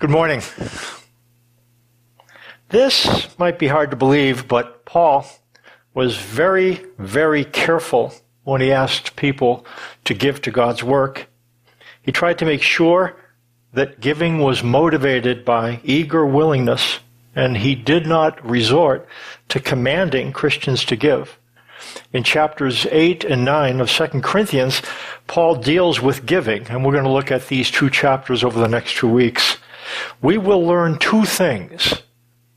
Good morning. This might be hard to believe, but Paul was very, very careful when he asked people to give to God's work. He tried to make sure that giving was motivated by eager willingness, and he did not resort to commanding Christians to give. In chapters 8 and 9 of 2 Corinthians, Paul deals with giving, and we're going to look at these two chapters over the next two weeks we will learn two things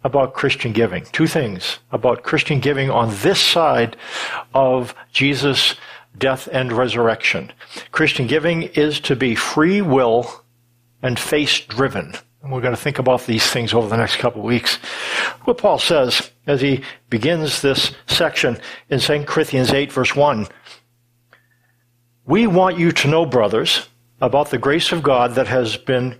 about Christian giving. Two things about Christian giving on this side of Jesus' death and resurrection. Christian giving is to be free will and faith driven. And we're going to think about these things over the next couple of weeks. What Paul says as he begins this section in 2 Corinthians 8 verse 1. We want you to know, brothers, about the grace of God that has been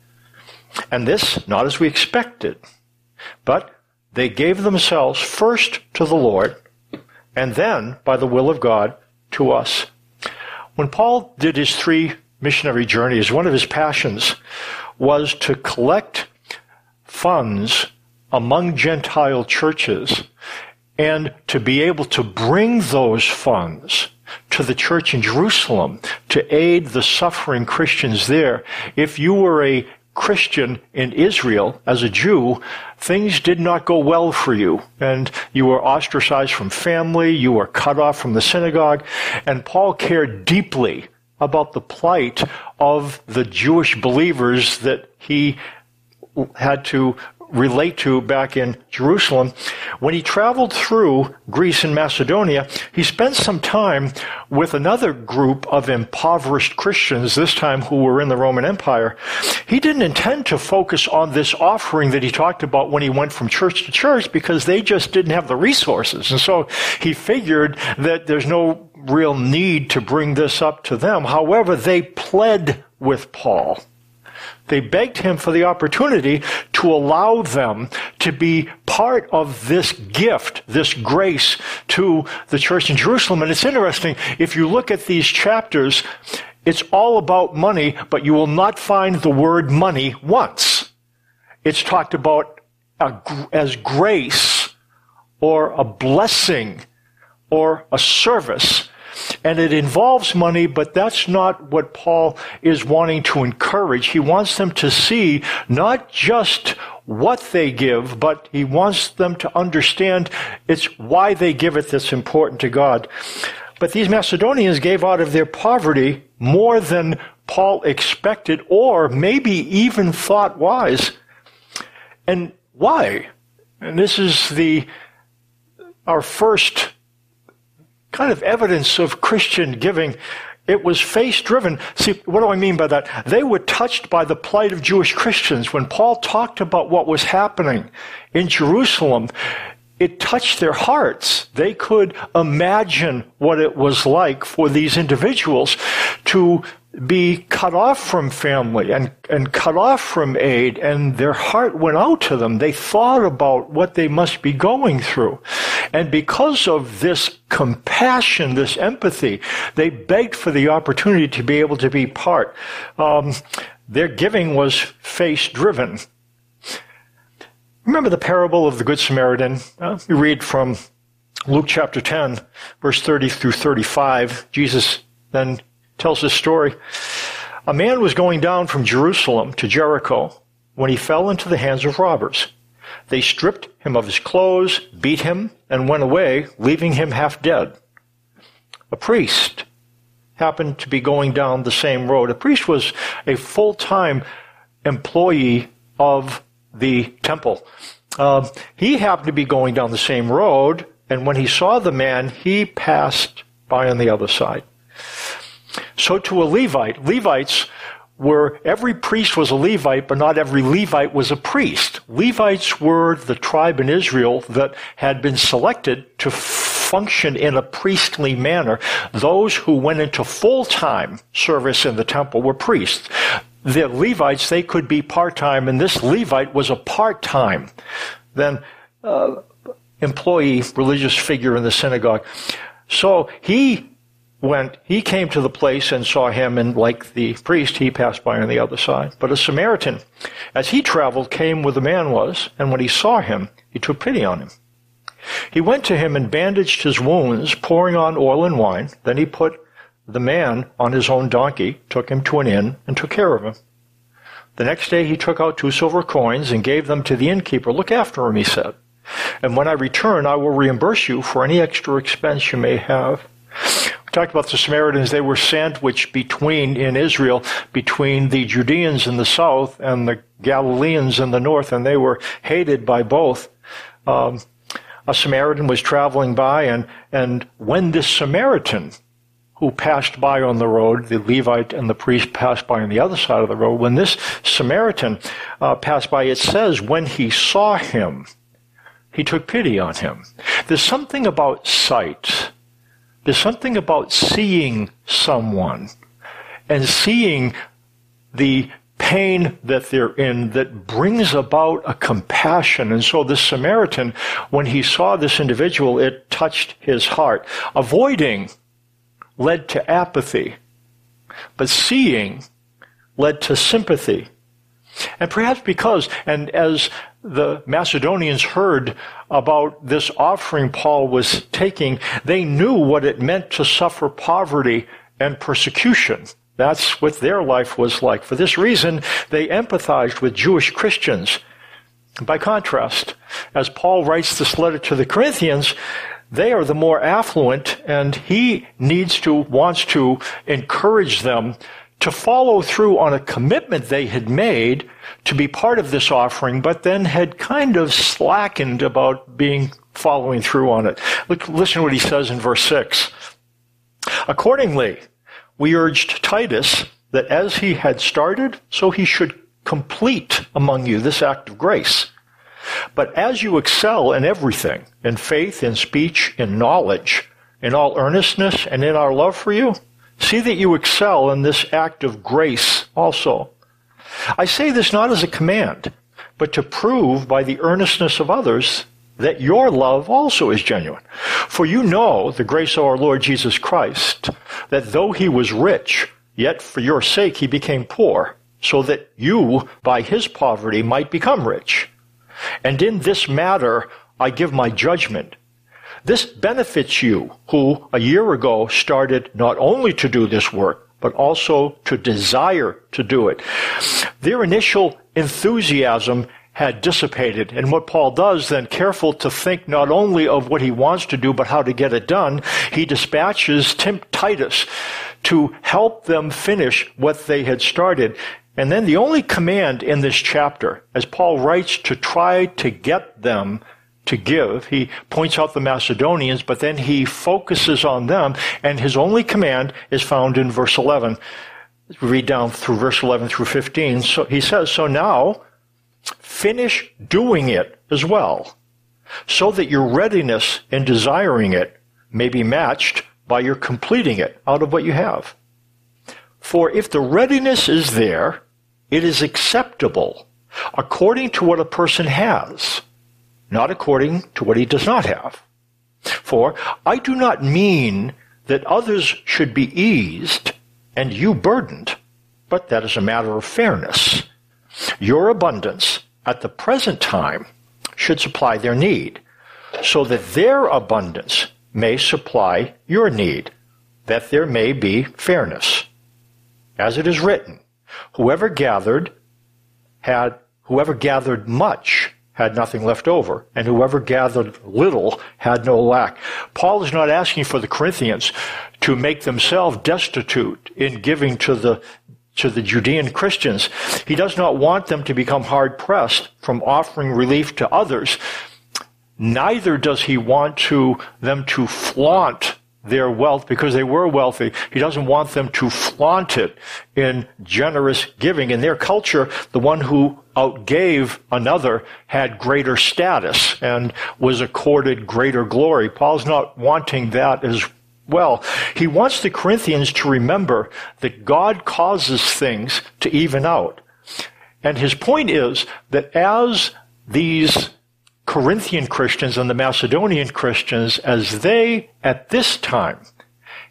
And this, not as we expected, but they gave themselves first to the Lord, and then, by the will of God, to us. When Paul did his three missionary journeys, one of his passions was to collect funds among Gentile churches and to be able to bring those funds to the church in Jerusalem to aid the suffering Christians there. If you were a Christian in Israel as a Jew, things did not go well for you. And you were ostracized from family, you were cut off from the synagogue, and Paul cared deeply about the plight of the Jewish believers that he had to relate to back in Jerusalem. When he traveled through Greece and Macedonia, he spent some time with another group of impoverished Christians, this time who were in the Roman Empire. He didn't intend to focus on this offering that he talked about when he went from church to church because they just didn't have the resources. And so he figured that there's no real need to bring this up to them. However, they pled with Paul. They begged him for the opportunity to allow them to be part of this gift, this grace to the church in Jerusalem. And it's interesting, if you look at these chapters, it's all about money, but you will not find the word money once. It's talked about as grace or a blessing or a service. And it involves money, but that's not what Paul is wanting to encourage. He wants them to see not just what they give, but he wants them to understand it's why they give it that's important to God. But these Macedonians gave out of their poverty more than Paul expected or maybe even thought wise. And why? And this is the our first kind of evidence of Christian giving. It was faith driven. See, what do I mean by that? They were touched by the plight of Jewish Christians. When Paul talked about what was happening in Jerusalem, it touched their hearts. They could imagine what it was like for these individuals to be cut off from family and, and cut off from aid, and their heart went out to them. They thought about what they must be going through. And because of this compassion, this empathy, they begged for the opportunity to be able to be part. Um, their giving was faith driven. Remember the parable of the Good Samaritan? Uh, we read from Luke chapter 10, verse 30 through 35. Jesus then tells this story. A man was going down from Jerusalem to Jericho when he fell into the hands of robbers. They stripped him of his clothes, beat him, and went away, leaving him half dead. A priest happened to be going down the same road. A priest was a full time employee of the temple. Uh, he happened to be going down the same road, and when he saw the man, he passed by on the other side. So to a Levite, Levites were, every priest was a Levite, but not every Levite was a priest. Levites were the tribe in Israel that had been selected to function in a priestly manner. Those who went into full-time service in the temple were priests. The Levites, they could be part-time, and this Levite was a part-time. Then, uh, employee, religious figure in the synagogue. So he went, he came to the place and saw him, and like the priest, he passed by on the other side. But a Samaritan, as he traveled, came where the man was, and when he saw him, he took pity on him. He went to him and bandaged his wounds, pouring on oil and wine. Then he put the man on his own donkey, took him to an inn, and took care of him. The next day he took out two silver coins and gave them to the innkeeper. Look after him, he said. And when I return, I will reimburse you for any extra expense you may have. Talked about the Samaritans. They were sandwiched between, in Israel, between the Judeans in the south and the Galileans in the north, and they were hated by both. Um, a Samaritan was traveling by, and, and when this Samaritan who passed by on the road, the Levite and the priest passed by on the other side of the road, when this Samaritan uh, passed by, it says, when he saw him, he took pity on him. There's something about sight. There's something about seeing someone and seeing the pain that they're in that brings about a compassion. And so this Samaritan, when he saw this individual, it touched his heart. Avoiding led to apathy, but seeing led to sympathy. And perhaps because, and as the Macedonians heard about this offering Paul was taking, they knew what it meant to suffer poverty and persecution. That's what their life was like. For this reason, they empathized with Jewish Christians. By contrast, as Paul writes this letter to the Corinthians, they are the more affluent, and he needs to, wants to encourage them to follow through on a commitment they had made to be part of this offering, but then had kind of slackened about being following through on it. Look, listen to what he says in verse 6. Accordingly, we urged Titus that as he had started, so he should complete among you this act of grace. But as you excel in everything, in faith, in speech, in knowledge, in all earnestness, and in our love for you, See that you excel in this act of grace also. I say this not as a command, but to prove by the earnestness of others that your love also is genuine. For you know the grace of our Lord Jesus Christ, that though he was rich, yet for your sake he became poor, so that you by his poverty might become rich. And in this matter I give my judgment this benefits you who a year ago started not only to do this work, but also to desire to do it. Their initial enthusiasm had dissipated. And what Paul does then, careful to think not only of what he wants to do, but how to get it done, he dispatches Tim Titus to help them finish what they had started. And then the only command in this chapter, as Paul writes to try to get them to give. He points out the Macedonians, but then he focuses on them, and his only command is found in verse 11. Read down through verse 11 through 15. So he says, So now finish doing it as well, so that your readiness in desiring it may be matched by your completing it out of what you have. For if the readiness is there, it is acceptable according to what a person has not according to what he does not have. For I do not mean that others should be eased and you burdened, but that is a matter of fairness. Your abundance at the present time should supply their need, so that their abundance may supply your need, that there may be fairness. As it is written, whoever gathered had, whoever gathered much had nothing left over, and whoever gathered little had no lack. Paul is not asking for the Corinthians to make themselves destitute in giving to the to the Judean Christians. He does not want them to become hard pressed from offering relief to others. Neither does he want to them to flaunt their wealth because they were wealthy. He doesn't want them to flaunt it in generous giving. In their culture, the one who outgave another had greater status and was accorded greater glory. Paul's not wanting that as well. He wants the Corinthians to remember that God causes things to even out. And his point is that as these Corinthian Christians and the Macedonian Christians as they, at this time,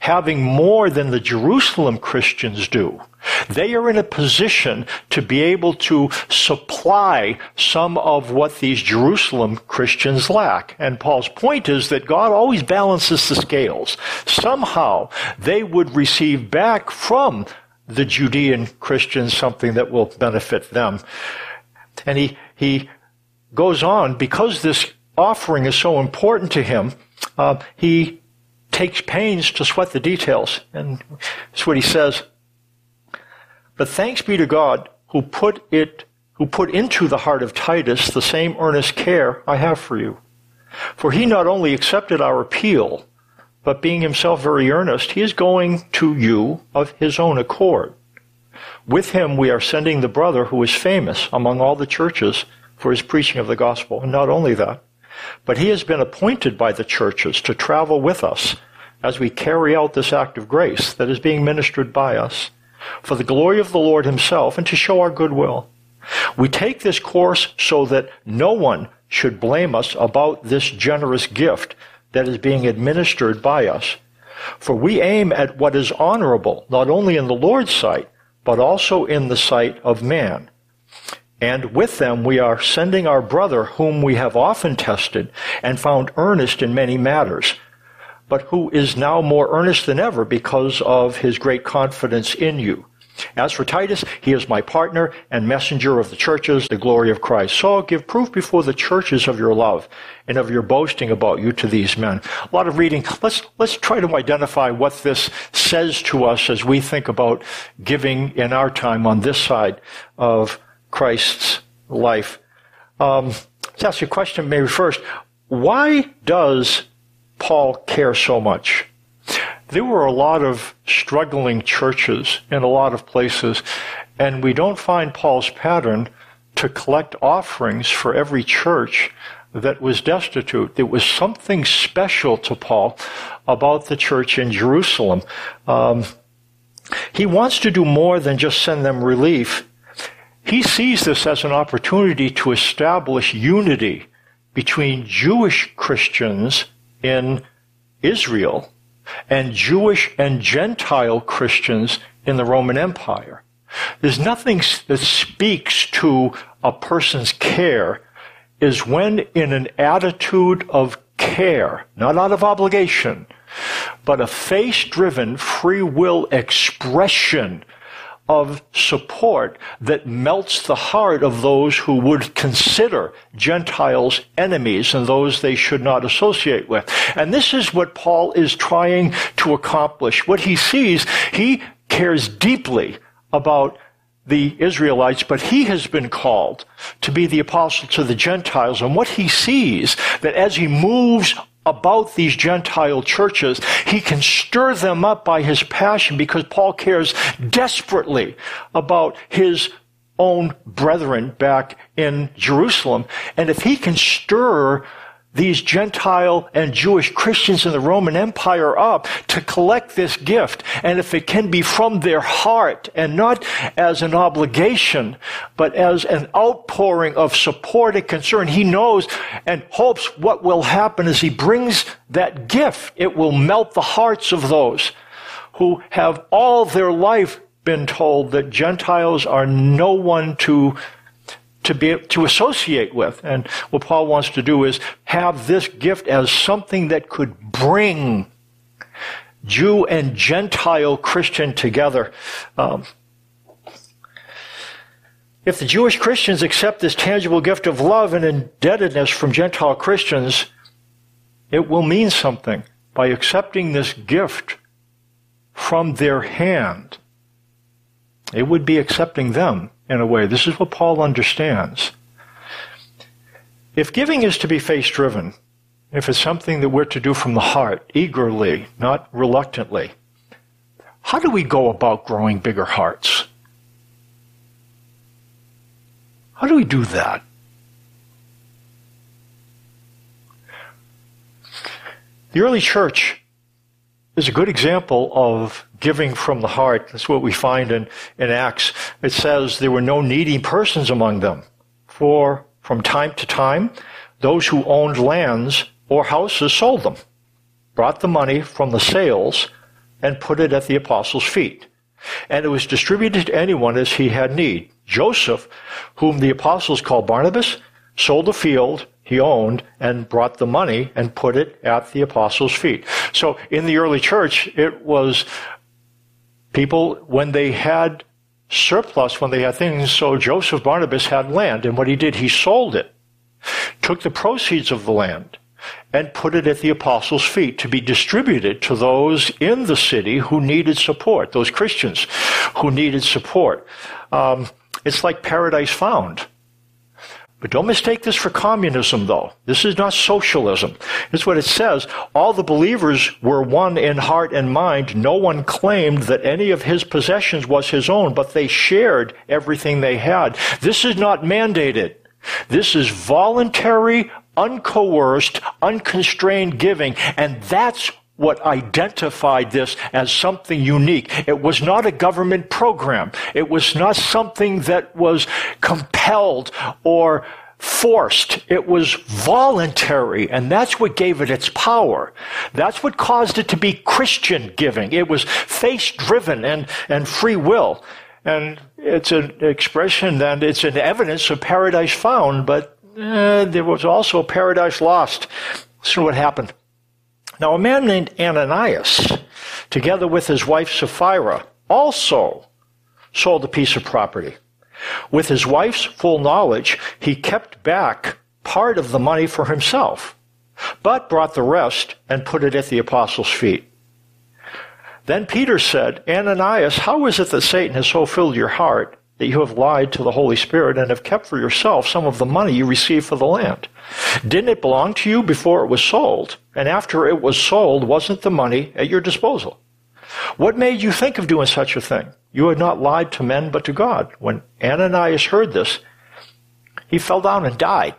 having more than the Jerusalem Christians do. They are in a position to be able to supply some of what these Jerusalem Christians lack. And Paul's point is that God always balances the scales. Somehow they would receive back from the Judean Christians something that will benefit them. And he, he goes on, because this offering is so important to him, uh, he takes pains to sweat the details. And that's what he says. But thanks be to God who put it, who put into the heart of Titus the same earnest care I have for you. For he not only accepted our appeal, but being himself very earnest, he is going to you of his own accord. With him we are sending the brother who is famous among all the churches for his preaching of the gospel. And not only that, but he has been appointed by the churches to travel with us as we carry out this act of grace that is being ministered by us for the glory of the Lord himself and to show our goodwill. We take this course so that no one should blame us about this generous gift that is being administered by us. For we aim at what is honorable, not only in the Lord's sight, but also in the sight of man. And with them we are sending our brother, whom we have often tested and found earnest in many matters, but who is now more earnest than ever because of his great confidence in you. As for Titus, he is my partner and messenger of the churches, the glory of Christ. So give proof before the churches of your love and of your boasting about you to these men. A lot of reading. Let's, let's try to identify what this says to us as we think about giving in our time on this side of Christ's life. Um, let's ask you a question maybe first. Why does Paul care so much? There were a lot of struggling churches in a lot of places, and we don't find Paul's pattern to collect offerings for every church that was destitute. There was something special to Paul about the church in Jerusalem. Um, he wants to do more than just send them relief. He sees this as an opportunity to establish unity between Jewish Christians in Israel and Jewish and Gentile Christians in the Roman Empire. There's nothing that speaks to a person's care is when in an attitude of care, not out of obligation, but a faith-driven free will expression of support that melts the heart of those who would consider Gentiles enemies and those they should not associate with. And this is what Paul is trying to accomplish. What he sees, he cares deeply about the Israelites, but he has been called to be the apostle to the Gentiles. And what he sees, that as he moves about these Gentile churches, he can stir them up by his passion because Paul cares desperately about his own brethren back in Jerusalem. And if he can stir these Gentile and Jewish Christians in the Roman Empire up to collect this gift. And if it can be from their heart and not as an obligation, but as an outpouring of support and concern, he knows and hopes what will happen as he brings that gift. It will melt the hearts of those who have all their life been told that Gentiles are no one to to be to associate with. And what Paul wants to do is have this gift as something that could bring Jew and Gentile Christian together. Um, if the Jewish Christians accept this tangible gift of love and indebtedness from Gentile Christians, it will mean something. By accepting this gift from their hand, it would be accepting them in a way. This is what Paul understands. If giving is to be faith driven, if it's something that we're to do from the heart, eagerly, not reluctantly, how do we go about growing bigger hearts? How do we do that? The early church is a good example of giving from the heart. That's what we find in, in Acts. It says there were no needy persons among them. For from time to time, those who owned lands or houses sold them, brought the money from the sales, and put it at the apostles' feet. And it was distributed to anyone as he had need. Joseph, whom the apostles called Barnabas, sold a field he owned and brought the money and put it at the apostles' feet. So in the early church, it was people, when they had surplus, when they had things, so Joseph Barnabas had land, and what he did, he sold it, took the proceeds of the land, and put it at the apostles' feet to be distributed to those in the city who needed support, those Christians who needed support. Um, it's like paradise found. But don't mistake this for communism, though. This is not socialism. It's what it says. All the believers were one in heart and mind. No one claimed that any of his possessions was his own, but they shared everything they had. This is not mandated. This is voluntary, uncoerced, unconstrained giving, and that's what identified this as something unique. It was not a government program. It was not something that was compelled or forced. It was voluntary, and that's what gave it its power. That's what caused it to be Christian giving. It was faith driven and, and free will. And it's an expression that it's an evidence of paradise found, but uh, there was also paradise lost. To what happened. Now, a man named Ananias, together with his wife Sapphira, also sold a piece of property. With his wife's full knowledge, he kept back part of the money for himself, but brought the rest and put it at the apostles' feet. Then Peter said, Ananias, how is it that Satan has so filled your heart that you have lied to the Holy Spirit and have kept for yourself some of the money you received for the land? Didn't it belong to you before it was sold? And after it was sold, wasn't the money at your disposal? What made you think of doing such a thing? You had not lied to men but to God. When Ananias heard this, he fell down and died.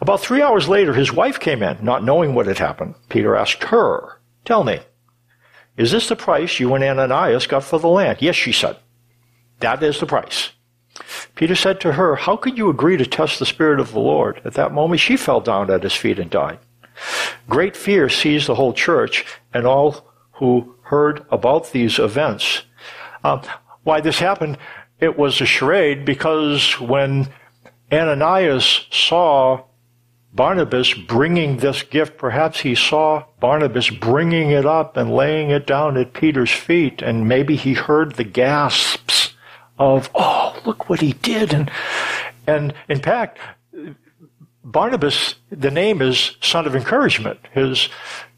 About three hours later, his wife came in, not knowing what had happened. Peter asked her, Tell me, is this the price you and Ananias got for the land? Yes, she said. That is the price. Peter said to her, How could you agree to test the Spirit of the Lord? At that moment, she fell down at his feet and died. Great fear seized the whole church and all who heard about these events. Um, why this happened, it was a charade because when Ananias saw Barnabas bringing this gift, perhaps he saw Barnabas bringing it up and laying it down at Peter's feet, and maybe he heard the gasps of, oh, look what he did. And, and in fact, Barnabas, the name is son of encouragement. His,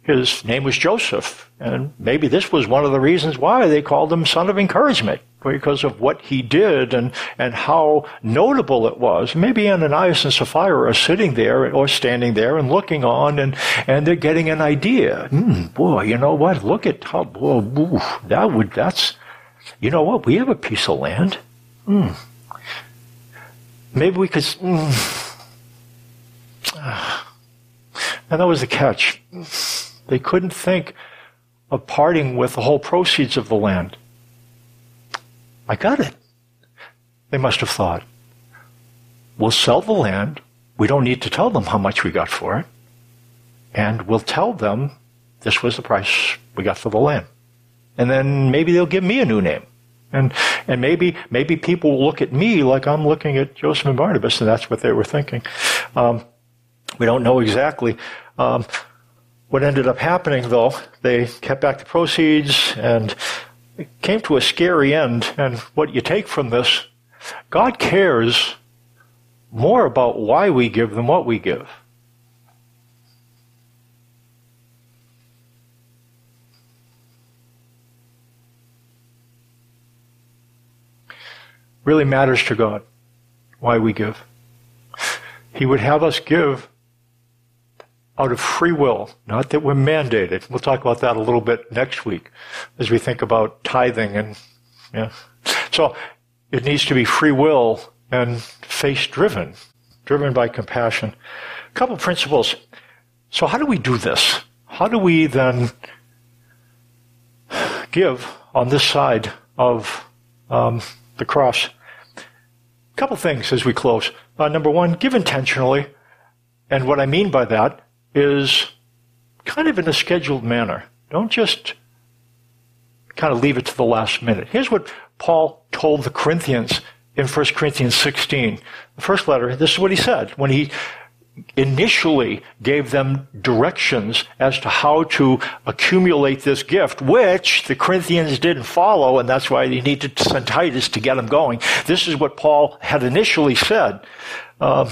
his name was Joseph. And maybe this was one of the reasons why they called him son of encouragement, because of what he did and, and how notable it was. Maybe Ananias and Sapphira are sitting there or standing there and looking on and, and they're getting an idea. Mm, boy, you know what? Look at how, boy, that would, that's, you know what? We have a piece of land. Mm. Maybe we could. Mm. And that was the catch. They couldn't think of parting with the whole proceeds of the land. I got it. They must have thought, we'll sell the land. We don't need to tell them how much we got for it. And we'll tell them this was the price we got for the land and then maybe they'll give me a new name. And, and maybe, maybe people will look at me like I'm looking at Joseph and Barnabas, and that's what they were thinking. Um, we don't know exactly. Um, what ended up happening, though, they kept back the proceeds, and it came to a scary end. And what you take from this, God cares more about why we give than what we give. Really matters to God, why we give. He would have us give out of free will, not that we're mandated. We'll talk about that a little bit next week as we think about tithing and, yeah. So it needs to be free will and faith driven, driven by compassion. A couple principles. So how do we do this? How do we then give on this side of um, the cross? Couple things as we close. Uh, number one, give intentionally. And what I mean by that is kind of in a scheduled manner. Don't just kind of leave it to the last minute. Here's what Paul told the Corinthians in 1 Corinthians 16. The first letter, this is what he said when he initially gave them directions as to how to accumulate this gift, which the Corinthians didn't follow, and that's why they needed to send Titus to get them going. This is what Paul had initially said. Uh,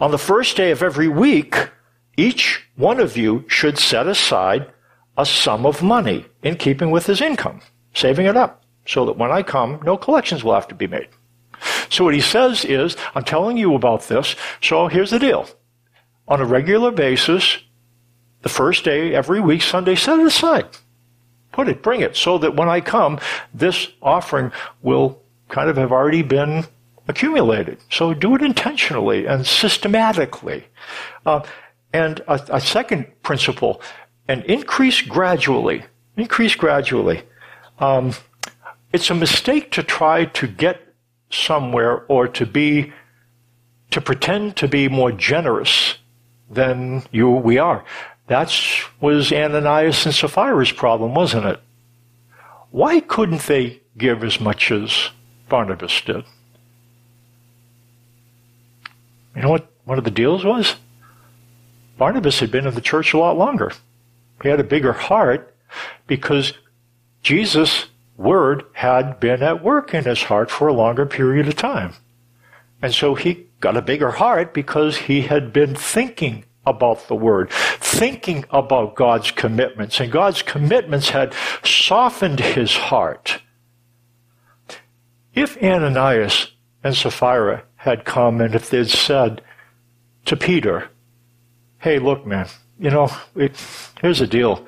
on the first day of every week, each one of you should set aside a sum of money in keeping with his income, saving it up, so that when I come, no collections will have to be made. So what he says is, I'm telling you about this, so here's the deal. On a regular basis, the first day every week, Sunday, set it aside. Put it, bring it, so that when I come, this offering will kind of have already been accumulated. So do it intentionally and systematically. Uh, and a, a second principle, and increase gradually. Increase gradually. Um, it's a mistake to try to get somewhere or to be, to pretend to be more generous than you, we are. That was Ananias and Sapphira's problem, wasn't it? Why couldn't they give as much as Barnabas did? You know what one of the deals was? Barnabas had been in the church a lot longer. He had a bigger heart because Jesus' word had been at work in his heart for a longer period of time. And so he got a bigger heart because he had been thinking about the word, thinking about God's commitments, and God's commitments had softened his heart. If Ananias and Sapphira had come and if they'd said to Peter, hey, look, man, you know, it, here's the deal.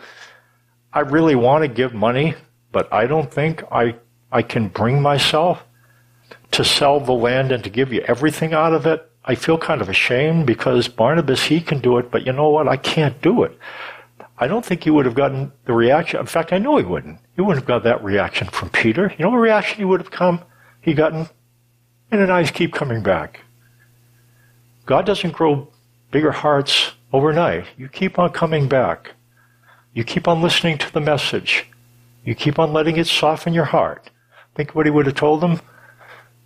I really want to give money, but I don't think I, I can bring myself to sell the land and to give you everything out of it. I feel kind of ashamed because Barnabas, he can do it, but you know what? I can't do it. I don't think he would have gotten the reaction. In fact, I know he wouldn't. He wouldn't have got that reaction from Peter. You know what reaction he would have come? He gotten, Ananias keep coming back. God doesn't grow bigger hearts overnight. You keep on coming back. You keep on listening to the message. You keep on letting it soften your heart. Think what he would have told them?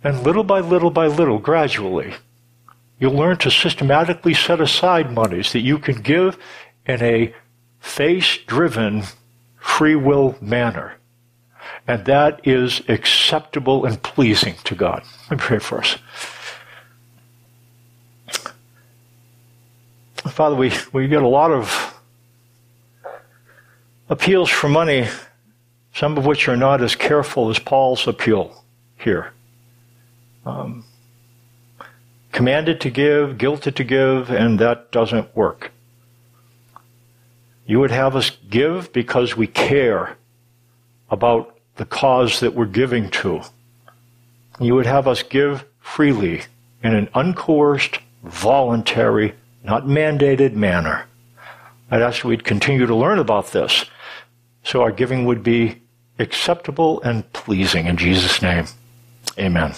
And little by little by little, gradually, you'll learn to systematically set aside monies that you can give in a faith driven, free will manner. And that is acceptable and pleasing to God. Let me pray for us. Father, we, we get a lot of appeals for money, some of which are not as careful as Paul's appeal here. Um, commanded to give, guilted to give, and that doesn't work. You would have us give because we care about the cause that we're giving to. You would have us give freely in an uncoerced, voluntary not mandated manner. I'd ask we'd continue to learn about this so our giving would be acceptable and pleasing in Jesus' name. Amen.